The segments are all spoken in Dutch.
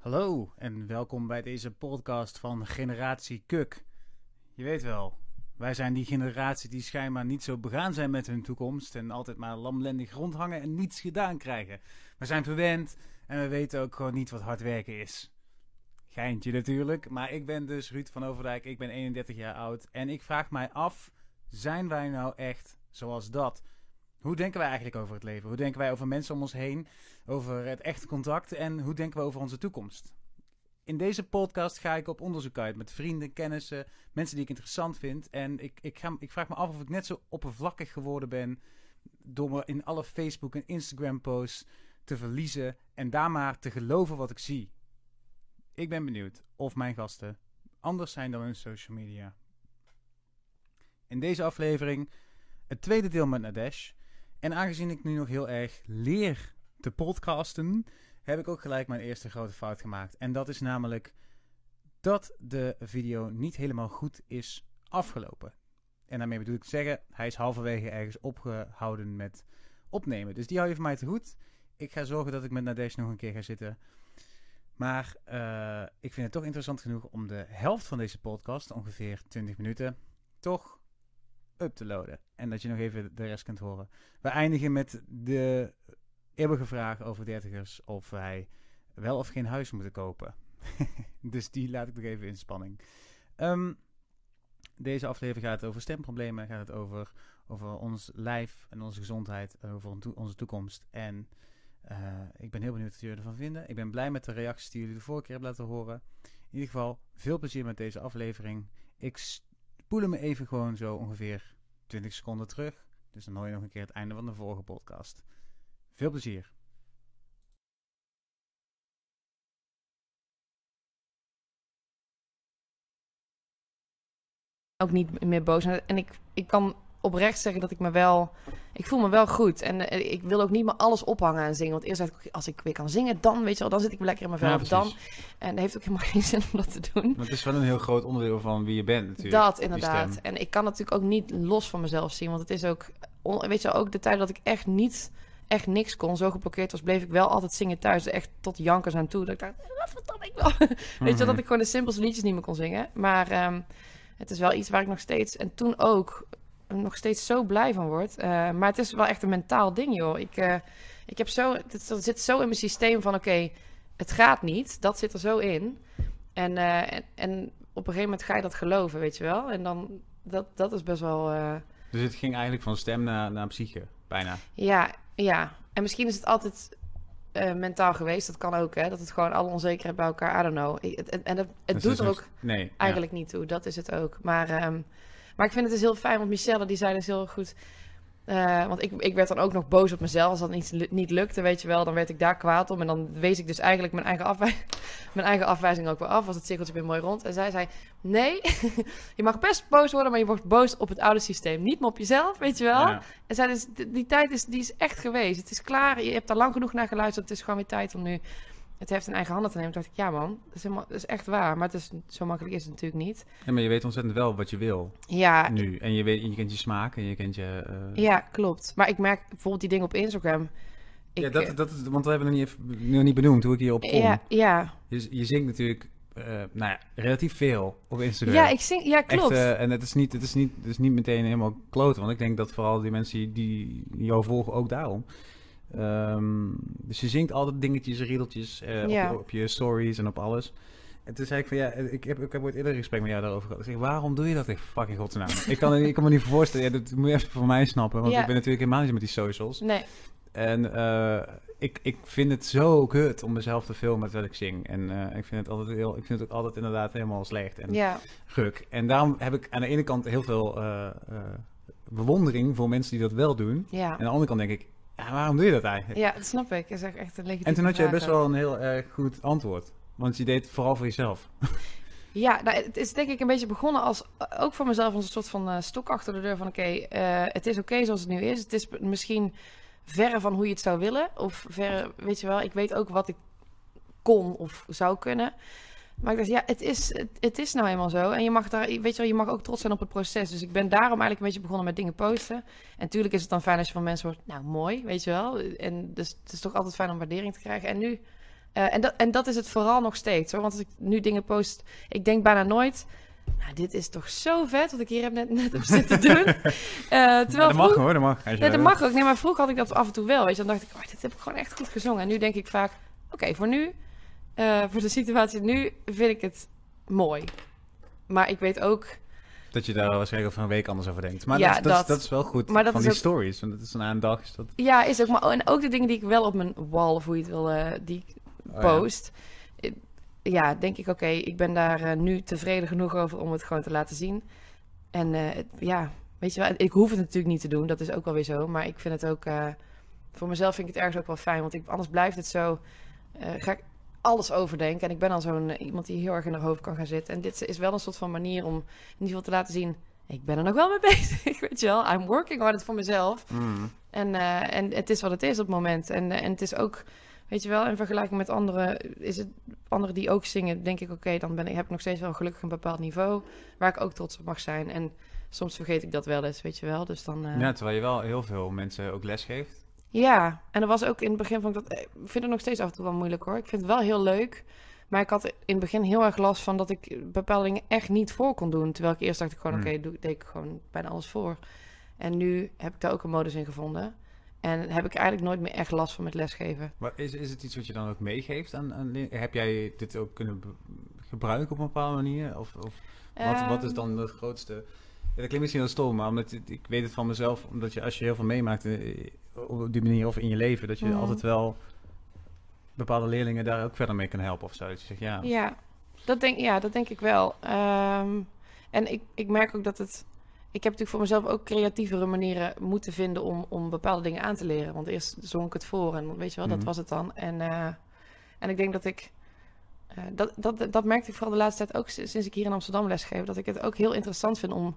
Hallo en welkom bij deze podcast van Generatie Kuk. Je weet wel, wij zijn die generatie die schijnbaar niet zo begaan zijn met hun toekomst en altijd maar lamlendig rondhangen en niets gedaan krijgen. We zijn verwend en we weten ook gewoon niet wat hard werken is. Geintje natuurlijk, maar ik ben dus Ruud van Overdijk, ik ben 31 jaar oud en ik vraag mij af, zijn wij nou echt zoals dat? Hoe denken wij eigenlijk over het leven? Hoe denken wij over mensen om ons heen? Over het echte contact? En hoe denken we over onze toekomst? In deze podcast ga ik op onderzoek uit met vrienden, kennissen, mensen die ik interessant vind. En ik, ik, ga, ik vraag me af of ik net zo oppervlakkig geworden ben door me in alle Facebook en Instagram posts te verliezen en daar maar te geloven wat ik zie. Ik ben benieuwd of mijn gasten anders zijn dan in social media. In deze aflevering het tweede deel met Nadesh. En aangezien ik nu nog heel erg leer te podcasten, heb ik ook gelijk mijn eerste grote fout gemaakt. En dat is namelijk dat de video niet helemaal goed is afgelopen. En daarmee bedoel ik te zeggen, hij is halverwege ergens opgehouden met opnemen. Dus die hou je van mij te goed. Ik ga zorgen dat ik met Nadesh nog een keer ga zitten. Maar uh, ik vind het toch interessant genoeg om de helft van deze podcast, ongeveer 20 minuten, toch up te loaden. En dat je nog even de rest kunt horen. We eindigen met de eeuwige vraag over dertigers of wij wel of geen huis moeten kopen. dus die laat ik nog even in spanning. Um, deze aflevering gaat over stemproblemen, gaat het over, over ons lijf en onze gezondheid, over onze toekomst. En uh, ik ben heel benieuwd wat jullie ervan vinden. Ik ben blij met de reacties die jullie de vorige keer hebben laten horen. In ieder geval, veel plezier met deze aflevering. Ik spoelen me even gewoon zo ongeveer 20 seconden terug. Dus dan hoor je nog een keer het einde van de vorige podcast. Veel plezier. Ook niet meer boos. En ik, ik kan oprecht zeggen dat ik me wel. Ik voel me wel goed. En uh, ik wil ook niet meer alles ophangen aan zingen. Want eerst dacht ik, als ik weer kan zingen, dan weet je wel, dan zit ik lekker in mijn vel. Ja, dan. En dat heeft ook helemaal geen zin om dat te doen. Maar het is wel een heel groot onderdeel van wie je bent, natuurlijk. Dat inderdaad. En ik kan natuurlijk ook niet los van mezelf zien. Want het is ook. Weet je, ook de tijd dat ik echt niet. Echt niks kon, zo geblokkeerd was, bleef ik wel altijd zingen thuis. Echt tot jankers aan toe. Dat ik dacht, wat verdomme ik wel. Weet je, dat ik gewoon de simpelste liedjes niet meer kon zingen. Maar um, het is wel iets waar ik nog steeds. En toen ook nog steeds zo blij van word. Uh, maar het is wel echt een mentaal ding, joh. Ik, uh, ik heb zo, het, zit zo in mijn systeem van: oké, okay, het gaat niet. Dat zit er zo in. En, uh, en, en, op een gegeven moment ga je dat geloven, weet je wel. En dan, dat, dat is best wel. Dus het ging eigenlijk van stem naar, naar psyche, bijna. Ja, ja. En misschien is het altijd mentaal geweest. Dat kan ook, hè. Dat het gewoon alle onzekerheid bij elkaar, I don't know. Het, en het, het doet er ook nee, eigenlijk ja. niet toe. Dat is het ook. Maar. Um, maar ik vind het dus heel fijn, want Michelle die zei dus heel goed... Uh, want ik, ik werd dan ook nog boos op mezelf als dat niet, niet lukte, weet je wel. Dan werd ik daar kwaad om en dan wees ik dus eigenlijk mijn eigen, afwij mijn eigen afwijzing ook weer af. Was het cirkeltje weer mooi rond. En zij zei, nee, je mag best boos worden, maar je wordt boos op het oude systeem. Niet meer op jezelf, weet je wel. Ja. En zij dus, die, die tijd is, die is echt geweest. Het is klaar, je hebt daar lang genoeg naar geluisterd. Het is gewoon weer tijd om nu het heeft in eigen handen te nemen. Toen dacht ik, ja man, dat is, helemaal, dat is echt waar. Maar het is, zo makkelijk is het natuurlijk niet. Ja, maar je weet ontzettend wel wat je wil. Ja. Nu. En je, weet, je kent je smaak en je kent je... Uh... Ja, klopt. Maar ik merk bijvoorbeeld die dingen op Instagram. Ik, ja, dat, eh, dat is, want we hebben nog niet, even, nog niet benoemd hoe ik hierop kom. Ja, ja. Je, je zingt natuurlijk uh, nou ja, relatief veel op Instagram. Ja, ik zing, ja klopt. Echt, uh, en het is, niet, het, is niet, het is niet meteen helemaal kloten, want ik denk dat vooral die mensen die, die jou volgen ook daarom. Um, dus je zingt altijd dingetjes, riedeltjes uh, ja. op, je, op, je, stories en op alles. En toen zei ik van ja, ik heb, ik heb ooit eerder gesprek met jou daarover gehad. Ik zeg, waarom doe je dat echt fucking godsnaam? ik, kan, ik kan me niet voorstellen, ja, dat moet je even voor mij snappen. Want ja. ik ben natuurlijk helemaal niet met die socials. Nee. En uh, ik, ik vind het zo kut om mezelf te filmen terwijl ik zing. En uh, ik vind het altijd heel, ik vind het ook altijd inderdaad helemaal slecht en ja. guk. En daarom heb ik aan de ene kant heel veel bewondering voor mensen die dat wel doen. Ja. En aan de andere kant denk ik, ja, waarom doe je dat eigenlijk? Ja, dat snap ik. Is echt een En toen had je best wel een heel erg goed antwoord. Want je deed het vooral voor jezelf. Ja, nou, het is denk ik een beetje begonnen als, ook voor mezelf, als een soort van uh, stok achter de deur van oké, okay, uh, het is oké okay zoals het nu is. Het is misschien verre van hoe je het zou willen. Of verre, weet je wel, ik weet ook wat ik kon of zou kunnen. Maar ik dacht, ja, het is, het, het, is nou eenmaal zo. En je mag daar, weet je wel, je mag ook trots zijn op het proces. Dus ik ben daarom eigenlijk een beetje begonnen met dingen posten. En natuurlijk is het dan fijn als je van mensen hoort, nou mooi, weet je wel. En dus het is toch altijd fijn om waardering te krijgen. En nu Uh, en, dat, en dat is het vooral nog steeds hoor. Want als ik nu dingen post, ik denk bijna nooit. Nou, dit is toch zo vet wat ik hier heb net, net heb zitten doen. Uh, terwijl dat mag hoor, dat mag. Nee, dat mag ook. Nee, maar vroeger had ik dat af en toe wel. Weet je, dan dacht ik, oh, dit heb ik gewoon echt goed gezongen. En nu denk ik vaak, oké, voor nu, uh, voor de situatie nu, vind ik het mooi. Maar ik weet ook dat je daar waarschijnlijk over een week anders over denkt. Maar ja, dat, dat, dat, is wel goed maar dat van die stories. Want het is na een dag is dat... Ja, is ook. Maar, en ook de dingen die ik wel op mijn wall, of hoe je het wil, uh, die oh, post. ja. denk ik, oké, ik ben daar uh, nu tevreden genoeg over om het gewoon te laten zien. En ja, weet je wel, ik hoef het natuurlijk niet te doen. Dat is ook wel weer zo. Maar ik vind het ook... voor mezelf vind ik het ergens ook wel fijn. Want ik, anders blijft het zo... ga ik alles overdenken. En ik ben dan zo'n eh, iemand die heel erg in haar hoofd kan gaan zitten. En dit is wel een soort van manier om in ieder geval te laten zien... ik ben er nog wel mee bezig, weet je wel. I'm working on it voor mezelf. Mm. En, uh, en het is wat het is op het moment. En, uh, en het is ook, weet je wel, in vergelijking met anderen... is het anderen die ook zingen, denk ik... oké, dan ben ik, heb ik nog steeds wel gelukkig een bepaald niveau... waar ik ook trots op mag zijn. En soms vergeet ik dat wel eens, weet je wel. Dus dan, Ja, terwijl je wel heel veel mensen ook les geeft. Ja, en er was ook in het begin van dat. Eh, ik vind het nog steeds af en toe wel moeilijk hoor. Ik vind het wel heel leuk. Maar ik had in het begin heel erg last van dat ik bepaalde dingen echt niet voor kon doen. Terwijl ik eerst dacht ik gewoon, hmm. oké, okay, deed ik gewoon bijna alles voor. En nu heb ik daar ook een modus in gevonden. En heb ik eigenlijk nooit meer echt last van met lesgeven. Maar is, is het iets wat je dan ook meegeeft aan, aan Heb jij dit ook kunnen gebruiken op een bepaalde manier? Of, of wat, wat is ehm. dan het grootste... Ja, dat klinkt misschien heel stom, maar omdat, ik weet het van mezelf, omdat je als je heel veel meemaakt eh, op die manier of in je leven, dat je mhm. altijd wel bepaalde leerlingen daar ook verder mee kan helpen of zo. Dat je zegt, ja. Ja, dat denk, ja, dat denk ik wel. Um, en ik, ik merk ook dat het... Ik heb natuurlijk voor mezelf ook creatievere manieren moeten vinden om, om bepaalde dingen aan te leren. Want eerst zong ik het voor en weet je wel, dat mhm. was het dan. En, uh, en ik denk dat ik... Uh, dat, dat, dat merkte ik vooral de laatste tijd ook sinds ik hier in Amsterdam lesgeef. Dat ik het ook heel interessant vind om...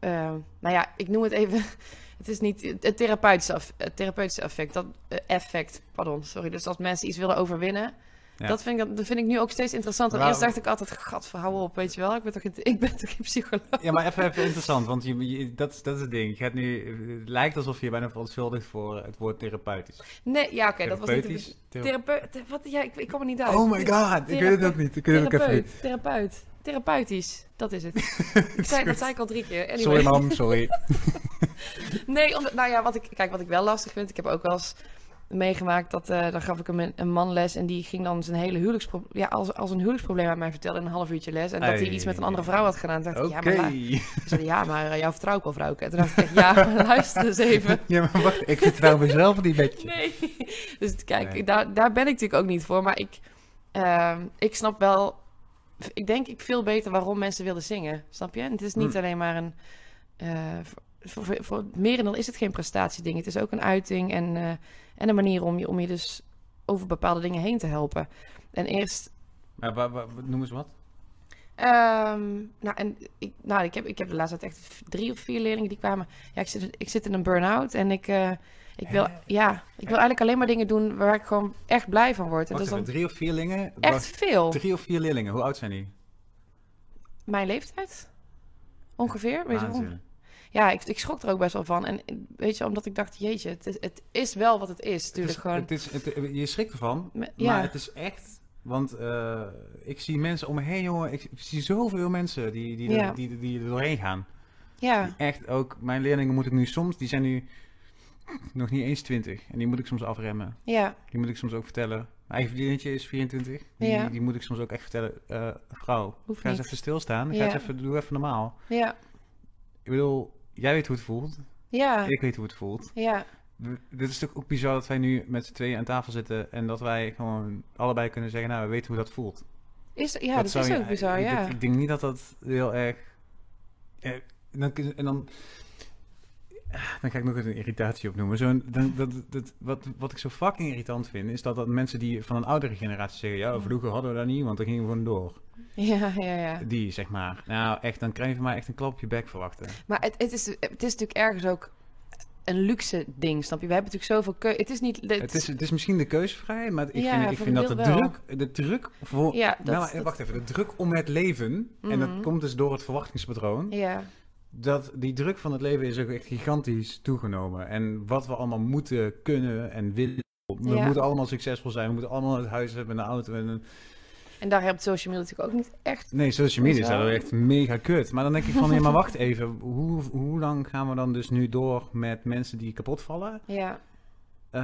Uh, nou ja, ik noem het even het is niet het therapeutische, het therapeutische effect. Dat, effect, pardon, sorry. Dus als mensen iets willen overwinnen. Dat, vind ik, dat vind ik nu ook steeds interessant. Want eerst dacht ik altijd, gat, hou op, weet je wel. Ik ben toch, ik ben toch geen psycholoog. Ja, maar even, even interessant, want je, dat, dat is het ding. Je gaat nu, het lijkt alsof je bijna verontschuldigt voor het woord therapeutisch. Nee, ja, oké, dat was niet... Therapeut, wat, ja, ik, ik kom er niet uit. Oh my god, ik weet het ook niet. Ik weet het ook even niet. Therapeut, therapeutisch, dat is het. zei, dat zei ik al drie keer. Anyway. Sorry mam, sorry. nee, omdat, nou ja, wat ik, kijk, wat ik wel lastig vind, ik heb ook wel eens meegemaakt dat uh, dan gaf ik hem een, een, man les en die ging dan zijn hele huwelijksprobleem, ja, als, als een huwelijksprobleem aan mij vertellen in een half uurtje les en dat hij iets met een andere vrouw had gedaan. Dacht ik, ja, maar, ik zei, ja, maar uh, jou vertrouw ik wel, vrouwke. En toen dacht ik, ja, luister eens even. Ja, maar wacht, ik vertrouw mezelf niet beetje. Nee, dus kijk, daar, daar ben ik natuurlijk ook niet voor, maar ik, uh, ik snap wel, ik denk ik veel beter waarom mensen willen zingen, snap je? En het is niet hm. alleen maar een uh, voor, voor, voor merendeel is het geen prestatieding. Het is ook een uiting en, uh, en een manier om je, om je dus over bepaalde dingen heen te helpen. En eerst... Maar waar, waar, noem eens wat. Um, nou, en ik, nou, ik, heb, ik heb de laatste tijd echt drie of vier leerlingen die kwamen. Ja, ik zit, ik zit in een burn-out en ik, uh, ik, wil, ja, ik wil eigenlijk alleen maar dingen doen waar ik gewoon echt blij van word. En dus dan drie of vier leerlingen? Echt veel. Drie of vier leerlingen, hoe oud zijn die? Mijn leeftijd? Ongeveer. Weet je, ja, ik, ik schrok er ook best wel van. En weet je, omdat ik dacht, jeetje, het is, het is wel wat het is. Natuurlijk gewoon. Het is, het, je schrikt ervan, ja. maar het is echt... Want uh, ik zie mensen om me heen, jongen. Ik zie zoveel mensen die, die, die, die, die, er doorheen gaan. Ja. Echt ook, mijn leerlingen moet ik nu soms, die zijn nu nog niet eens 20. En die moet ik soms afremmen. Ja. Die moet ik soms ook vertellen. Mijn eigen vriendinnetje is 24. Die, ja. die moet ik soms ook echt vertellen. Uh, vrouw, Hoeft ga eens even stilstaan. Ga eens even, doe even normaal. Ja. Ik bedoel, jij weet hoe het voelt. Ja. Ik weet hoe het voelt. Ja. dit is toch ook bizar dat wij nu met z'n tweeën aan tafel zitten en dat wij gewoon allebei kunnen zeggen, nou, we weten hoe dat voelt. Is, ja, dat, is ook bizar, ja. Ik, denk niet dat dat heel erg... Eh, dan, en dan... Dan ga ik nog eens een irritatie opnoemen. Zo dat, dat, wat, wat ik zo fucking irritant vind, is dat, dat mensen die van een oudere generatie zeggen: Ja, vroeger hadden we dat niet, want dan gingen we gewoon door. Ja, ja, ja. Die, zeg maar. Nou, echt, dan krijg je van mij echt een klap op je bek verwachten. Maar het, het, is, het is natuurlijk ergens ook een luxe ding, snap je? We hebben natuurlijk zoveel keuze. Het is niet... Het, het, is, het is misschien de keuzevrij, maar ik vind, ik vind dat de druk, de druk voor... Ja, dat, nou, wacht even. De druk om het leven, en dat mhm. komt dus door het verwachtingspatroon. Ja. Dat die druk van het leven is ook echt gigantisch toegenomen. En wat we allemaal moeten, kunnen en willen. We moeten allemaal succesvol zijn. We moeten allemaal het huis hebben, een auto en een... En daar helpt social media natuurlijk ook niet echt. Nee, social media is daar echt mega kut. Maar dan denk ik van, ja, maar wacht even. Hoe, hoe lang gaan we dan dus nu door met mensen die kapot vallen? Ja. Uh,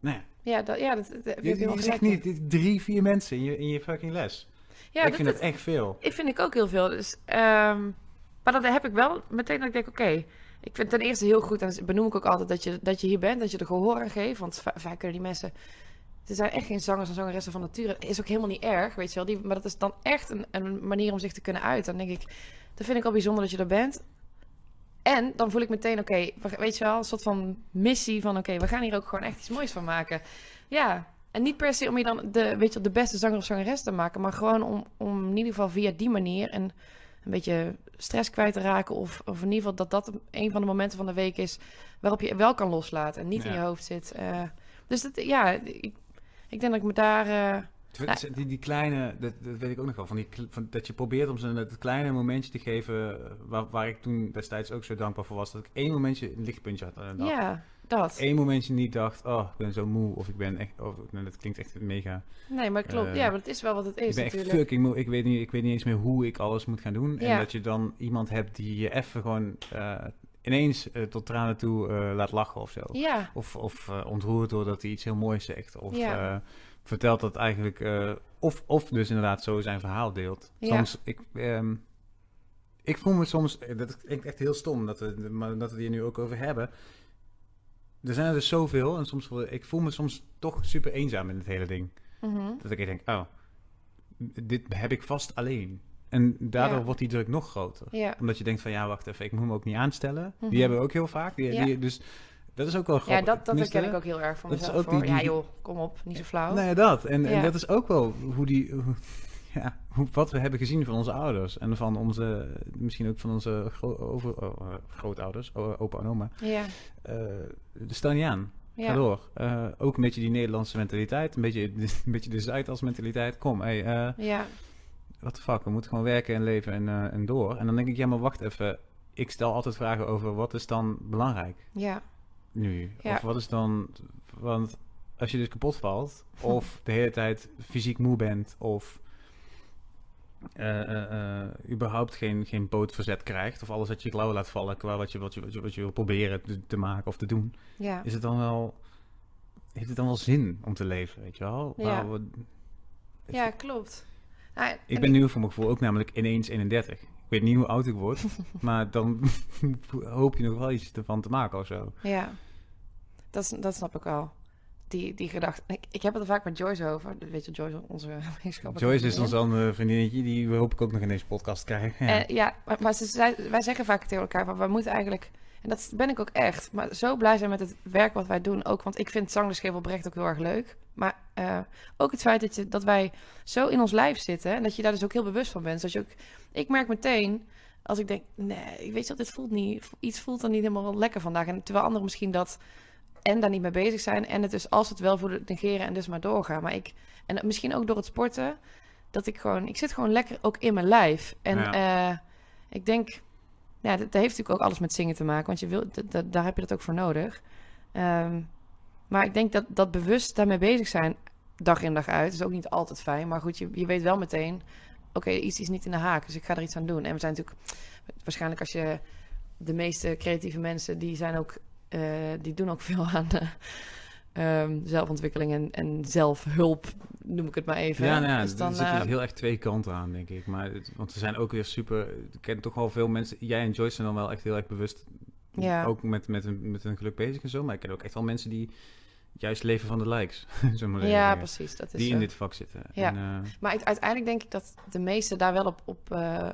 nou ja. dat, ja, dat, dat je, je, zegt niet drie, vier mensen in je, in je fucking les. Ja, ik vind het echt veel. Ik vind ik ook heel veel. Dus, um, maar dan heb ik wel meteen dat ik denk, oké, ik vind ten eerste heel goed, en benoem ik ook altijd, dat je, dat je hier bent, dat je de gehoor aan geeft. Want vaak kunnen die mensen... Er zijn echt geen zangers en zangeressen van nature. Is ook helemaal niet erg, weet je wel. Die, maar dat is dan echt een, een manier om zich te kunnen uiten. Dan denk ik, dat vind ik al bijzonder dat je er bent. En dan voel ik meteen, oké, weet je wel, een soort van missie van, oké, we gaan hier ook gewoon echt iets moois van maken. Ja, en niet per se om je dan de, weet je, de beste zanger of zangeres te maken, maar gewoon om, om in ieder geval via die manier en een beetje stress kwijt te raken. Of, of in ieder geval dat dat een van de momenten van de week is waarop je wel kan loslaten en niet in je hoofd zit. Uh, dus dat, ja, ik, ik denk dat ik me daar... Uh, die, die kleine, dat, dat, weet ik ook nog wel, van die, van, dat je probeert om ze het kleine momentje te geven, eh, waar, waar ik toen destijds ook zo dankbaar voor was, dat ik één momentje een lichtpuntje had aan Ja, dat. Eén momentje niet dacht, oh, ik ben zo moe, of ik ben echt, nou, dat klinkt echt mega... Nee, maar klopt, uh, ja, maar het is wel wat het is Ik ben natuurlijk. echt fucking moe, ik weet, niet, ik weet niet eens meer hoe ik alles moet gaan doen. En dat je dan iemand hebt die je even gewoon... Uh, ineens uh, tot tranen toe laat lachen of zo. Ja. Of, of ontroerd doordat hij iets heel moois zegt. Of ja vertelt dat eigenlijk, of, of dus inderdaad zo zijn verhaal deelt. Soms, ik, um, ik voel me soms, eh, dat klinkt echt heel stom, dat we, maar dat we het hier nu ook over hebben. Er zijn er dus zoveel en soms, ik voel me soms toch super eenzaam in het hele ding. Mm -hmm. Dat ik denk, oh, dit heb ik vast alleen. En daardoor wordt die druk nog groter. Ja. Omdat je denkt van, ja, wacht even, ik moet me ook niet aanstellen. Mm -hmm. Die mhm. hebben we ook heel vaak. Die, die, dus dat is ook wel grappig. Ja, dat, dat herken ik ook heel erg van mezelf. Ook die, Ja joh, kom op, niet zo flauw. Nee, dat. En, en dat is ook wel hoe die... ja, wat we hebben gezien van onze ouders. En van onze... Misschien ook van onze gro over, oh, uh, grootouders. opa en oma. Ja. Uh, stel niet aan. Ja. Ga door. Uh, ook een beetje die Nederlandse mentaliteit. Een beetje, een beetje de Zuidas mentaliteit. Kom, hey, ja. what the fuck. We moeten gewoon werken en leven en, en door. En dan denk ik, ja, maar wacht even. Ik stel altijd vragen over wat is dan belangrijk? Ja nu? Of wat is dan... Want als je dus kapot valt, of de hele tijd fysiek moe bent, of uh, uh, überhaupt geen, geen pootverzet krijgt, of alles uit je klauwen laat vallen qua wat je, wat je, wat je, wat je wil proberen te, te, maken of te doen, ja. is het dan wel... Heeft het dan wel zin om te leven, weet je wel? Ja, ja klopt. Nou, ik ben nu voor mijn gevoel ook namelijk ineens 31. Ik weet niet hoe oud ik word, maar dan hoop je nog wel iets ervan te maken of zo. Ja, dat, dat snap ik al. Die, die gedachte. Ik, ik heb het er vaak met Joyce over. Weet je, Joyce, onze gemeenschappelijke Joyce is ons andere vriendinnetje, die hoop ik ook nog in deze podcast krijgen. Ja, uh, ja maar, maar ze, wij zeggen vaak tegen elkaar van we moeten eigenlijk. En dat ben ik ook echt. Maar zo blij zijn met het werk wat wij doen ook. Want ik vind zangles oprecht ook heel erg leuk. Maar uh, ook het feit dat, je, dat wij zo in ons lijf zitten. En dat je daar dus ook heel bewust van bent. Dus je ook, ik merk meteen als ik denk, nee, weet je wat, dit voelt niet. Iets voelt dan niet helemaal lekker vandaag. En terwijl anderen misschien dat en daar niet mee bezig zijn. En het dus als het wel voor negeren en dus maar doorgaan. Maar ik, en misschien ook door het sporten, dat ik gewoon, ik zit gewoon lekker ook in mijn lijf. En ja. uh, ik denk, ja, dat, dat, heeft natuurlijk ook alles met zingen te maken, want je wil, daar heb je dat ook voor nodig. Um, maar ik denk dat, dat bewust daarmee bezig zijn, dag in dag uit, is ook niet altijd fijn. Maar goed, je, je weet wel meteen, oké, okay, iets is niet in de haak, dus ik ga er iets aan doen. En we zijn natuurlijk, waarschijnlijk als je de meeste creatieve mensen, die zijn ook uh, die doen ook veel aan uh, um, zelfontwikkeling en, en zelfhulp, noem ik het maar even. Ja, nou ja dus dan, er zitten uh, heel erg twee kanten aan, denk ik. Maar, want er zijn ook weer super... Ik ken toch wel veel mensen... Jij en Joyce zijn dan wel echt heel erg bewust... Ja. Ook met, met, een, met een geluk bezig en zo. Maar ik ken ook echt wel mensen die juist leven van de likes. zo maar ja, precies. Dat is die in dit vak zitten. Ja. En, uh, maar uiteindelijk denk ik dat de meesten daar wel op, op, uh,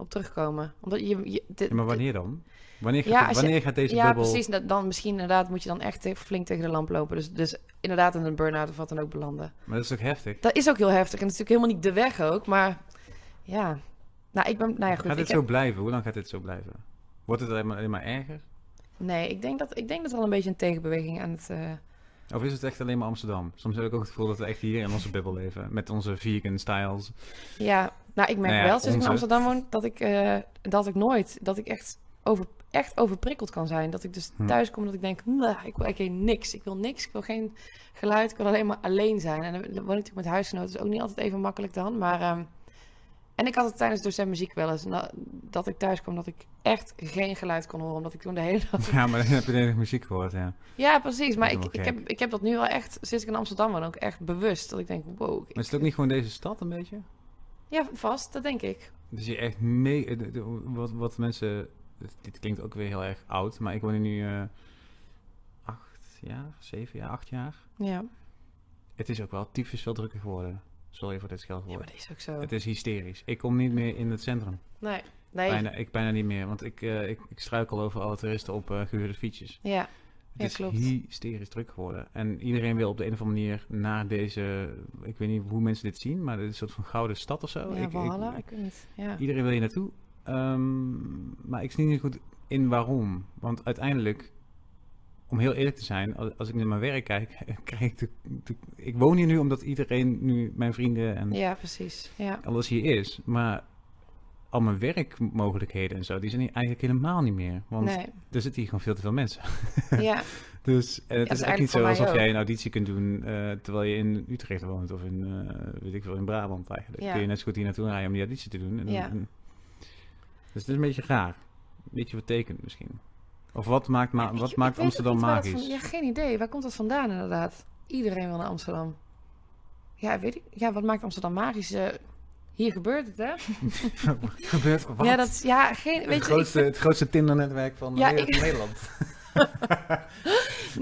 op terugkomen. Omdat je, je de, ja, maar wanneer dan? Wanneer gaat, ja, wanneer gaat deze ja, bubbel... Ja, precies. Dan misschien inderdaad moet je dan echt flink tegen de lamp lopen. Dus, dus inderdaad in een burn-out of wat dan ook belanden. Maar dat is ook heftig. Dat is ook heel heftig. En dat is natuurlijk helemaal niet de weg ook. Maar ja, nou ik ben... Nou ja, goed, gaat dit zo blijven? Hoe lang gaat dit zo blijven? Wordt het alleen maar, alleen maar erger? Nee, ik denk, dat, ik denk dat er al een beetje een tegenbeweging aan het... Uh... Of is het echt alleen maar Amsterdam? Soms heb ik ook het gevoel dat we echt hier in onze bubbel leven. Met onze vegan styles. Ja, nou ik merk nou ja, wel sinds onze... ik in Amsterdam woon dat ik, uh, dat ik nooit... Dat ik echt over echt overprikkeld kan zijn. Dat ik dus hm. thuis kom dat ik denk, nah, ik wil eigenlijk niks. Ik wil niks, ik wil geen geluid, ik wil alleen maar alleen zijn. En dan woon ik natuurlijk met huisgenoten, is ook niet altijd even makkelijk dan. Maar, um, en ik had het tijdens docent muziek wel eens, dat ik thuis kwam dat ik echt geen geluid kon horen, omdat ik toen de hele dag... Ja, maar dan heb je de muziek gehoord, ja. Ja, precies. Maar ik, ik, heb, ik heb dat nu wel echt, sinds ik in Amsterdam woon, ook echt bewust. Dat ik denk, wow. Maar is het ook niet gewoon deze stad een beetje? Ja, vast, dat denk ik. Dus je echt mee... Wat, wat mensen... Dit klinkt ook weer heel erg oud, maar ik woon hier nu uh, acht jaar, zeven jaar, acht jaar. Ja. Het is ook wel tyfus veel drukker geworden. Sorry voor dit scheldwoord. Ja, maar dat is ook zo. Het is hysterisch. Ik kom niet meer in het centrum. Nee. nee. Bijna, ik bijna niet meer, want ik, uh, ik, ik struikel over alle toeristen op uh, gehuurde fietsjes. Ja. Het is klopt. hysterisch druk geworden. En iedereen wil op de een of andere manier naar deze... Ik weet niet hoe mensen dit zien, maar dit is een soort van gouden stad of zo. Ja, ik, Valhalla, ik, ik, weet niet. Ja. Iedereen wil hier naartoe. Um, maar ik zie niet goed in waarom. Want uiteindelijk, om heel eerlijk te zijn, als, ik naar mijn werk kijk, krijg ik de, Ik woon hier nu omdat iedereen nu, mijn vrienden en... Ja, precies. Ja. Alles hier is. Maar al mijn werkmogelijkheden en zo, die zijn eigenlijk helemaal niet meer. Want er zitten hier gewoon veel te veel mensen. Ja. dus en het is echt niet zo alsof jij een auditie kunt doen uh, terwijl je in Utrecht woont of in, uh, weet ik veel, in Brabant eigenlijk. Ja. Kun je net zo goed hier naartoe rijden om die auditie te doen. En, ja. En, dus het is een beetje raar. Een beetje betekend misschien. Of wat maakt, ma wat maakt Amsterdam magisch? ja, geen idee. Waar komt dat vandaan inderdaad? Iedereen wil naar Amsterdam. Ja, weet ik. Ja, wat maakt Amsterdam magisch? Uh, hier gebeurt het, hè? gebeurt wat? Ja, dat ja, geen, weet het, grootste, ik, het grootste Tinder-netwerk van, ja, ik, Nederland.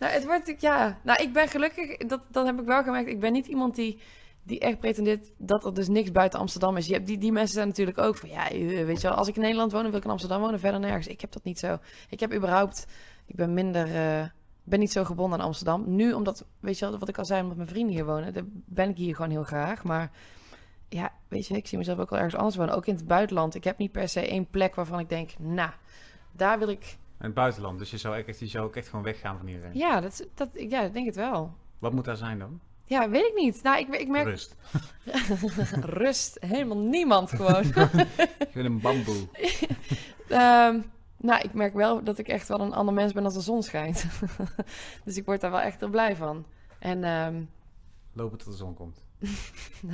nou, het wordt ja. Nou, ik ben gelukkig, dat, dat heb ik wel gemerkt. Ik ben niet iemand die, die echt pretendeert dat er dus niks buiten Amsterdam is. Je hebt die, die mensen zijn natuurlijk ook van, ja, weet je wel, als ik in Nederland woon, dan wil ik in Amsterdam wonen, verder nergens. Ik heb dat niet zo. Ik heb überhaupt, ik ben minder... Uh, ben niet zo gebonden aan Amsterdam. Nu, omdat, weet je wel, wat ik al zei, omdat mijn vrienden hier wonen, dan ben ik hier gewoon heel graag. Maar ja, weet je, ik zie mezelf ook wel ergens anders wonen. Ook in het buitenland. Ik heb niet per se één plek waarvan ik denk, nou, daar wil ik... In het buitenland, dus je zou, echt, je zou ook echt gewoon weggaan van iedereen? Ja, dat, dat, ja, ik denk het wel. Wat moet daar zijn dan? Ja, weet ik niet. Nou, ik, ik merk... Rust. Rust. Helemaal niemand gewoon. ik ben een bamboe. um, Nou, ik merk wel dat ik echt wel een ander mens ben als de zon schijnt. dus ik word daar wel echt heel blij van. En, um... Lopen tot de zon komt.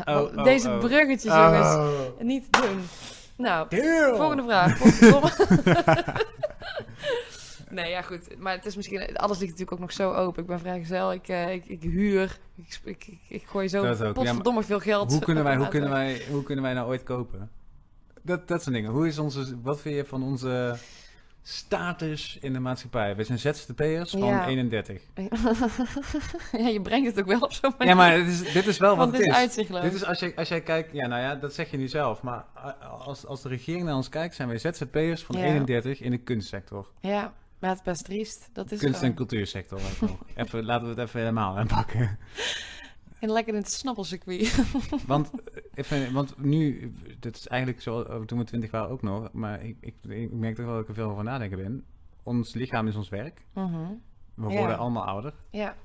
nou, oh, oh, deze oh. bruggetjes, jongens. Niet doen. Nou, volgende vraag. nee, ja, goed. Maar het is misschien... Alles ligt natuurlijk ook nog zo open. Ik ben vrijgezel. Ik, uh, ik, ik huur. Ik, ik, ik, ik gooi zo potverdomme ja, veel geld. Hoe kunnen, wij, hoe, kunnen wij, hoe kunnen wij nou ooit kopen? Dat, dat soort dingen. Hoe is onze... Wat vind je van onze status in de maatschappij. We zijn ZZP'ers van ja. 31. ja, je brengt het ook wel op zo'n manier. Ja, maar dit is, dit is wel wat het is. Dit is als, je, als jij kijkt... Ja, nou ja, dat zeg je nu zelf. Maar als, als de regering naar ons kijkt... zijn wij ZZP'ers van 31 in de kunstsector. Ja, maar het is best triest. Dat is Kunst- en cultuursector. even, laten we het even helemaal aanpakken. En lekker in het snappelcircuit. want, even, want nu, dat is eigenlijk zo, eh, toen we twintig waren ook nog, maar ik, ik, ik merk toch wel dat ik er veel over nadenken ben. Ons lichaam is ons werk. Mhm. We worden allemaal ouder. Ja.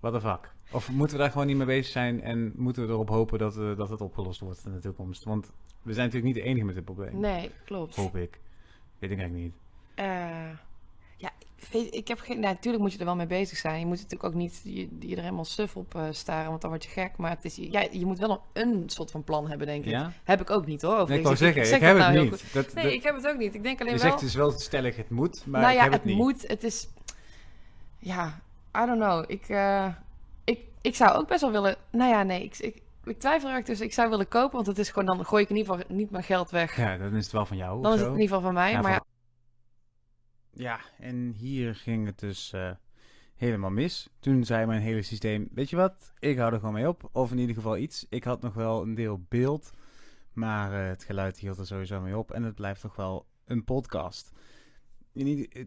Wat een vak. Of moeten we daar gewoon niet mee bezig zijn en moeten we erop hopen dat, uh, dat het opgelost wordt in de toekomst? Want we zijn natuurlijk niet de enige met dit probleem. Nee, klopt. Hoop ik. Weet ik eigenlijk niet. Uh, ja, ik heb geen. Nou, natuurlijk moet je er wel mee bezig zijn. Je moet natuurlijk ook niet je, je er helemaal suf op uh, staren, want dan word je gek. Maar het is, ja, je moet wel een, soort van plan hebben, denk ik. Ja? Heb ik ook niet hoor. Nee, ik wou zeggen, ik, ik heb het nou niet. Dat, nee, ik heb het ook niet. Ik denk alleen je wel. Je zegt dus wel stellig, het moet, maar nou ja, ik heb het, het niet. moet. Het is. Ja, I don't know. Ik, uh, ik, ik zou ook best wel willen. Nou ja, nee, ik, ik, ik twijfel er dus. Ik zou willen kopen, want het is gewoon dan gooi ik in ieder geval niet mijn geld weg. Ja, dan is het wel van jou. Dan is het in ieder geval van mij. maar ja, en hier ging het dus uh, helemaal mis. Toen zei mijn hele systeem, weet je wat, ik hou er gewoon mee op. Of in ieder geval iets. Ik had nog wel een deel beeld, maar uh, het geluid hield er sowieso mee op. En het blijft toch wel een podcast.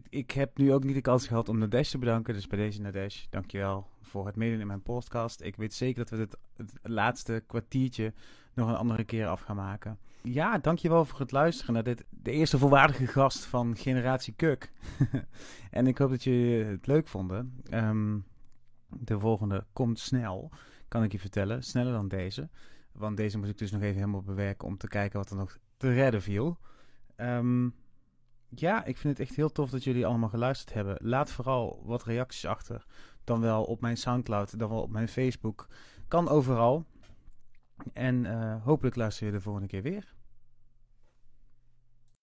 Ik heb nu ook niet de kans gehad om Nadesh te bedanken. Dus bij deze Nadesh, dankjewel voor het meedoen in mijn podcast. Ik weet zeker dat we het, het laatste kwartiertje nog een andere keer af gaan maken. Ja, dankjewel voor het luisteren naar dit, de eerste volwaardige gast van Generatie Kuk. en ik hoop dat jullie het leuk vonden. Ehm, de volgende komt snel, kan ik je vertellen. Sneller dan deze. Want deze moet ik dus nog even helemaal bewerken om te kijken wat er nog te redden viel. Ehm, ja, ik vind het echt heel tof dat jullie allemaal geluisterd hebben. Laat vooral wat reacties achter. Dan wel op mijn Soundcloud, dan wel op mijn Facebook. Kan overal. En uh, hopelijk luister je de volgende keer weer.